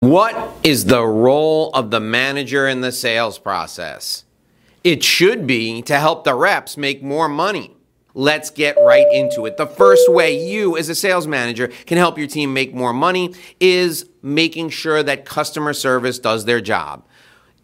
What is the role of the manager in the sales process? It should be to help the reps make more money. Let's get right into it. The first way you, as a sales manager, can help your team make more money is making sure that customer service does their job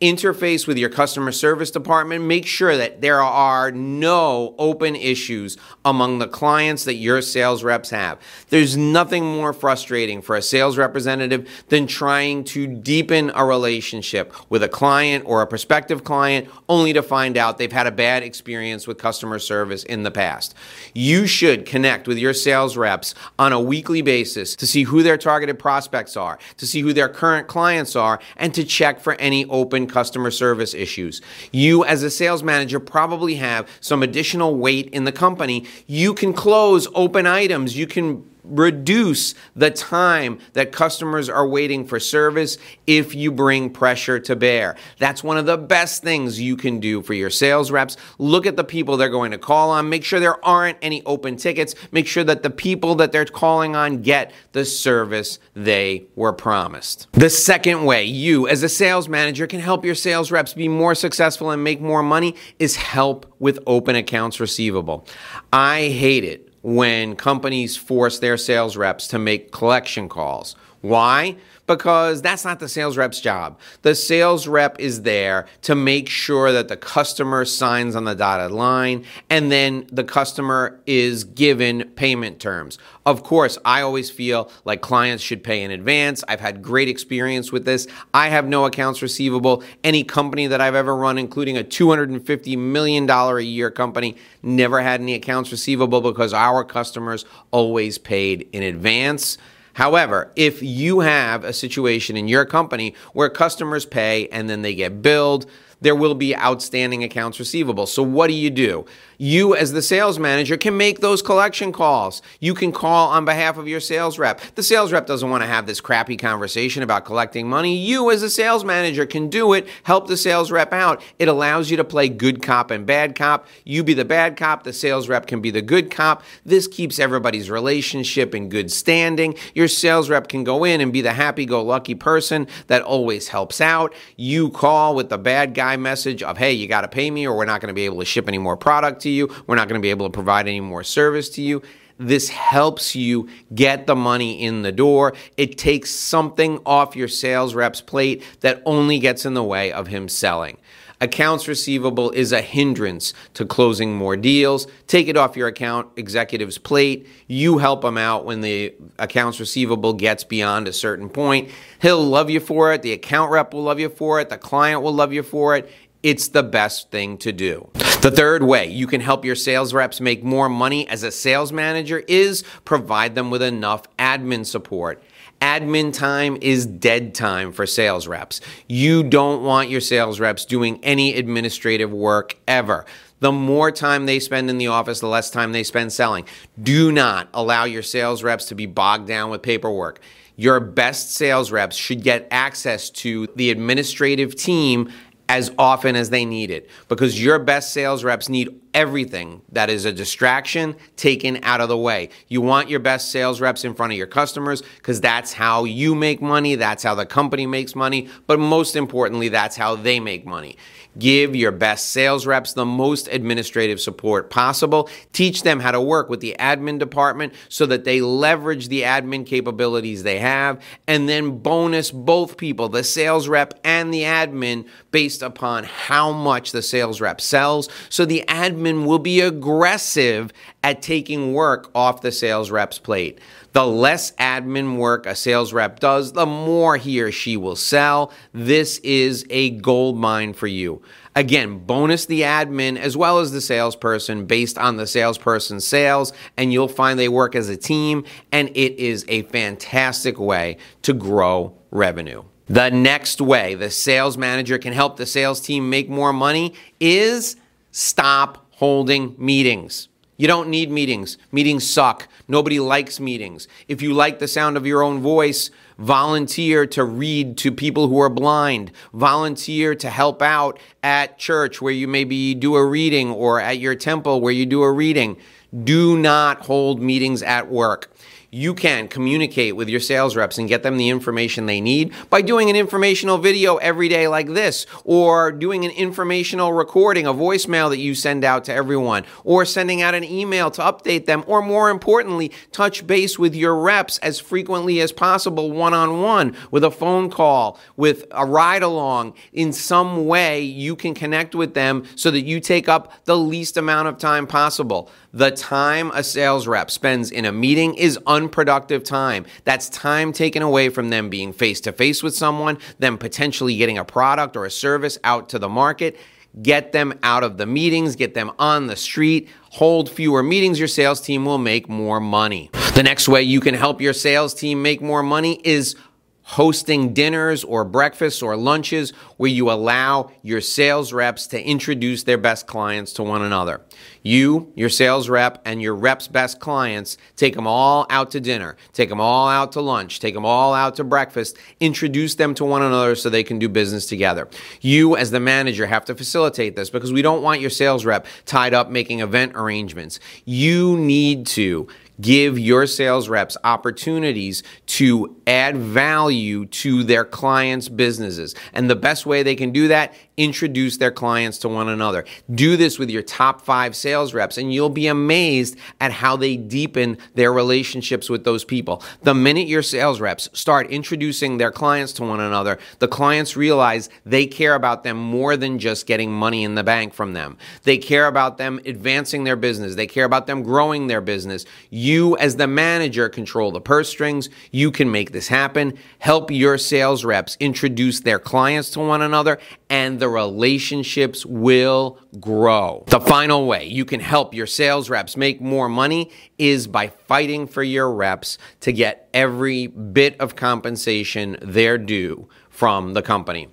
interface with your customer service department. Make sure that there are no open issues among the clients that your sales reps have. There's nothing more frustrating for a sales representative than trying to deepen a relationship with a client or a prospective client only to find out they've had a bad experience with customer service in the past. You should connect with your sales reps on a weekly basis to see who their targeted prospects are, to see who their current clients are, and to check for any open customer service issues. You, as a sales manager, probably have some additional weight in the company. You can close open items. You can reduce the time that customers are waiting for service if you bring pressure to bear. That's one of the best things you can do for your sales reps. Look at the people they're going to call on. Make sure there aren't any open tickets. Make sure that the people that they're calling on get the service they were promised. The second way you, as a sales manager, can help your sales reps be more successful and make more money is help with open accounts receivable. I hate it when companies force their sales reps to make collection calls. Why? because that's not the sales rep's job. The sales rep is there to make sure that the customer signs on the dotted line and then the customer is given payment terms. Of course, I always feel like clients should pay in advance. I've had great experience with this. I have no accounts receivable. Any company that I've ever run, including a $250 million a year company, never had any accounts receivable because our customers always paid in advance. However, if you have a situation in your company where customers pay and then they get billed, there will be outstanding accounts receivable. So, what do you do? You, as the sales manager, can make those collection calls. You can call on behalf of your sales rep. The sales rep doesn't want to have this crappy conversation about collecting money. You, as a sales manager, can do it. Help the sales rep out. It allows you to play good cop and bad cop. You be the bad cop, the sales rep can be the good cop. This keeps everybody's relationship in good standing. Your sales rep can go in and be the happy go lucky person that always helps out. You call with the bad guy message of, hey, you got to pay me or we're not going to be able to ship any more product to you. We're not going to be able to provide any more service to you. This helps you get the money in the door. It takes something off your sales rep's plate that only gets in the way of him selling. Accounts receivable is a hindrance to closing more deals. Take it off your account executive's plate. You help him out when the accounts receivable gets beyond a certain point. He'll love you for it. The account rep will love you for it. The client will love you for it. It's the best thing to do. The third way you can help your sales reps make more money as a sales manager is provide them with enough admin support. Admin time is dead time for sales reps. You don't want your sales reps doing any administrative work ever. The more time they spend in the office, the less time they spend selling. Do not allow your sales reps to be bogged down with paperwork. Your best sales reps should get access to the administrative team as often as they need it. Because your best sales reps need everything that is a distraction taken out of the way. You want your best sales reps in front of your customers because that's how you make money, that's how the company makes money, but most importantly, that's how they make money. Give your best sales reps the most administrative support possible. Teach them how to work with the admin department so that they leverage the admin capabilities they have. And then bonus both people, the sales rep and the admin, based upon how much the sales rep sells. So the admin will be aggressive at taking work off the sales rep's plate. The less admin work a sales rep does, the more he or she will sell. This is a gold mine for you. Again, bonus the admin as well as the salesperson based on the salesperson's sales, and you'll find they work as a team, and it is a fantastic way to grow revenue. The next way the sales manager can help the sales team make more money is stop holding meetings. You don't need meetings. Meetings suck. Nobody likes meetings. If you like the sound of your own voice, volunteer to read to people who are blind. Volunteer to help out at church where you maybe do a reading or at your temple where you do a reading. Do not hold meetings at work. You can communicate with your sales reps and get them the information they need by doing an informational video every day like this, or doing an informational recording, a voicemail that you send out to everyone, or sending out an email to update them, or more importantly, touch base with your reps as frequently as possible one on one with a phone call, with a ride along. In some way, you can connect with them so that you take up the least amount of time possible. The time a sales rep spends in a meeting is unproductive time. That's time taken away from them being face to face with someone, them potentially getting a product or a service out to the market. Get them out of the meetings, get them on the street, hold fewer meetings. Your sales team will make more money. The next way you can help your sales team make more money is hosting dinners or breakfasts or lunches where you allow your sales reps to introduce their best clients to one another. You, your sales rep, and your rep's best clients take them all out to dinner, take them all out to lunch, take them all out to breakfast, introduce them to one another so they can do business together. You, as the manager, have to facilitate this because we don't want your sales rep tied up making event arrangements. You need to give your sales reps opportunities to add value to their clients' businesses. And the best way they can do that, introduce their clients to one another. Do this with your top five sales reps, and you'll be amazed at how they deepen their relationships with those people. The minute your sales reps start introducing their clients to one another, the clients realize they care about them more than just getting money in the bank from them. They care about them advancing their business, they care about them growing their business. You, as the manager, control the purse strings. You can make this happen. Help your sales reps introduce their clients to one another, and the relationships will grow. The final way you can help your sales reps make more money is by fighting for your reps to get every bit of compensation they're due from the company.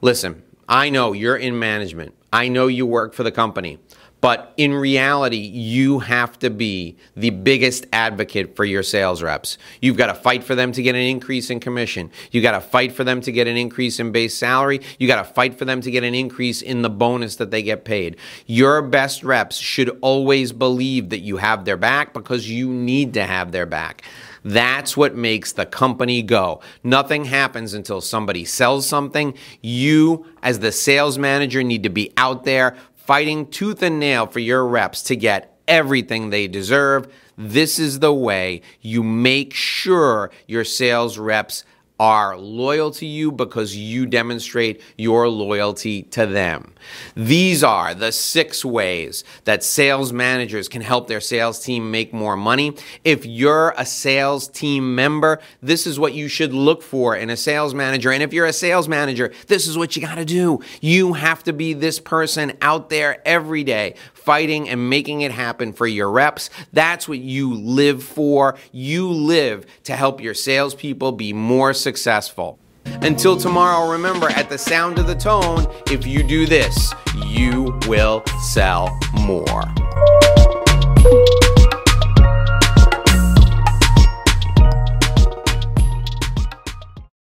Listen, I know you're in management. I know you work for the company. But in reality, you have to be the biggest advocate for your sales reps. You've got to fight for them to get an increase in commission. You got to fight for them to get an increase in base salary. You got to fight for them to get an increase in the bonus that they get paid. Your best reps should always believe that you have their back because you need to have their back. That's what makes the company go. Nothing happens until somebody sells something. You, as the sales manager, need to be out there fighting tooth and nail for your reps to get everything they deserve. This is the way you make sure your sales reps are loyal to you because you demonstrate your loyalty to them. These are the six ways that sales managers can help their sales team make more money. If you're a sales team member, this is what you should look for in a sales manager. And if you're a sales manager, this is what you got to do. You have to be this person out there every day fighting and making it happen for your reps. That's what you live for. You live to help your salespeople be more successful. Until tomorrow, remember at the sound of the tone, if you do this, you will sell more.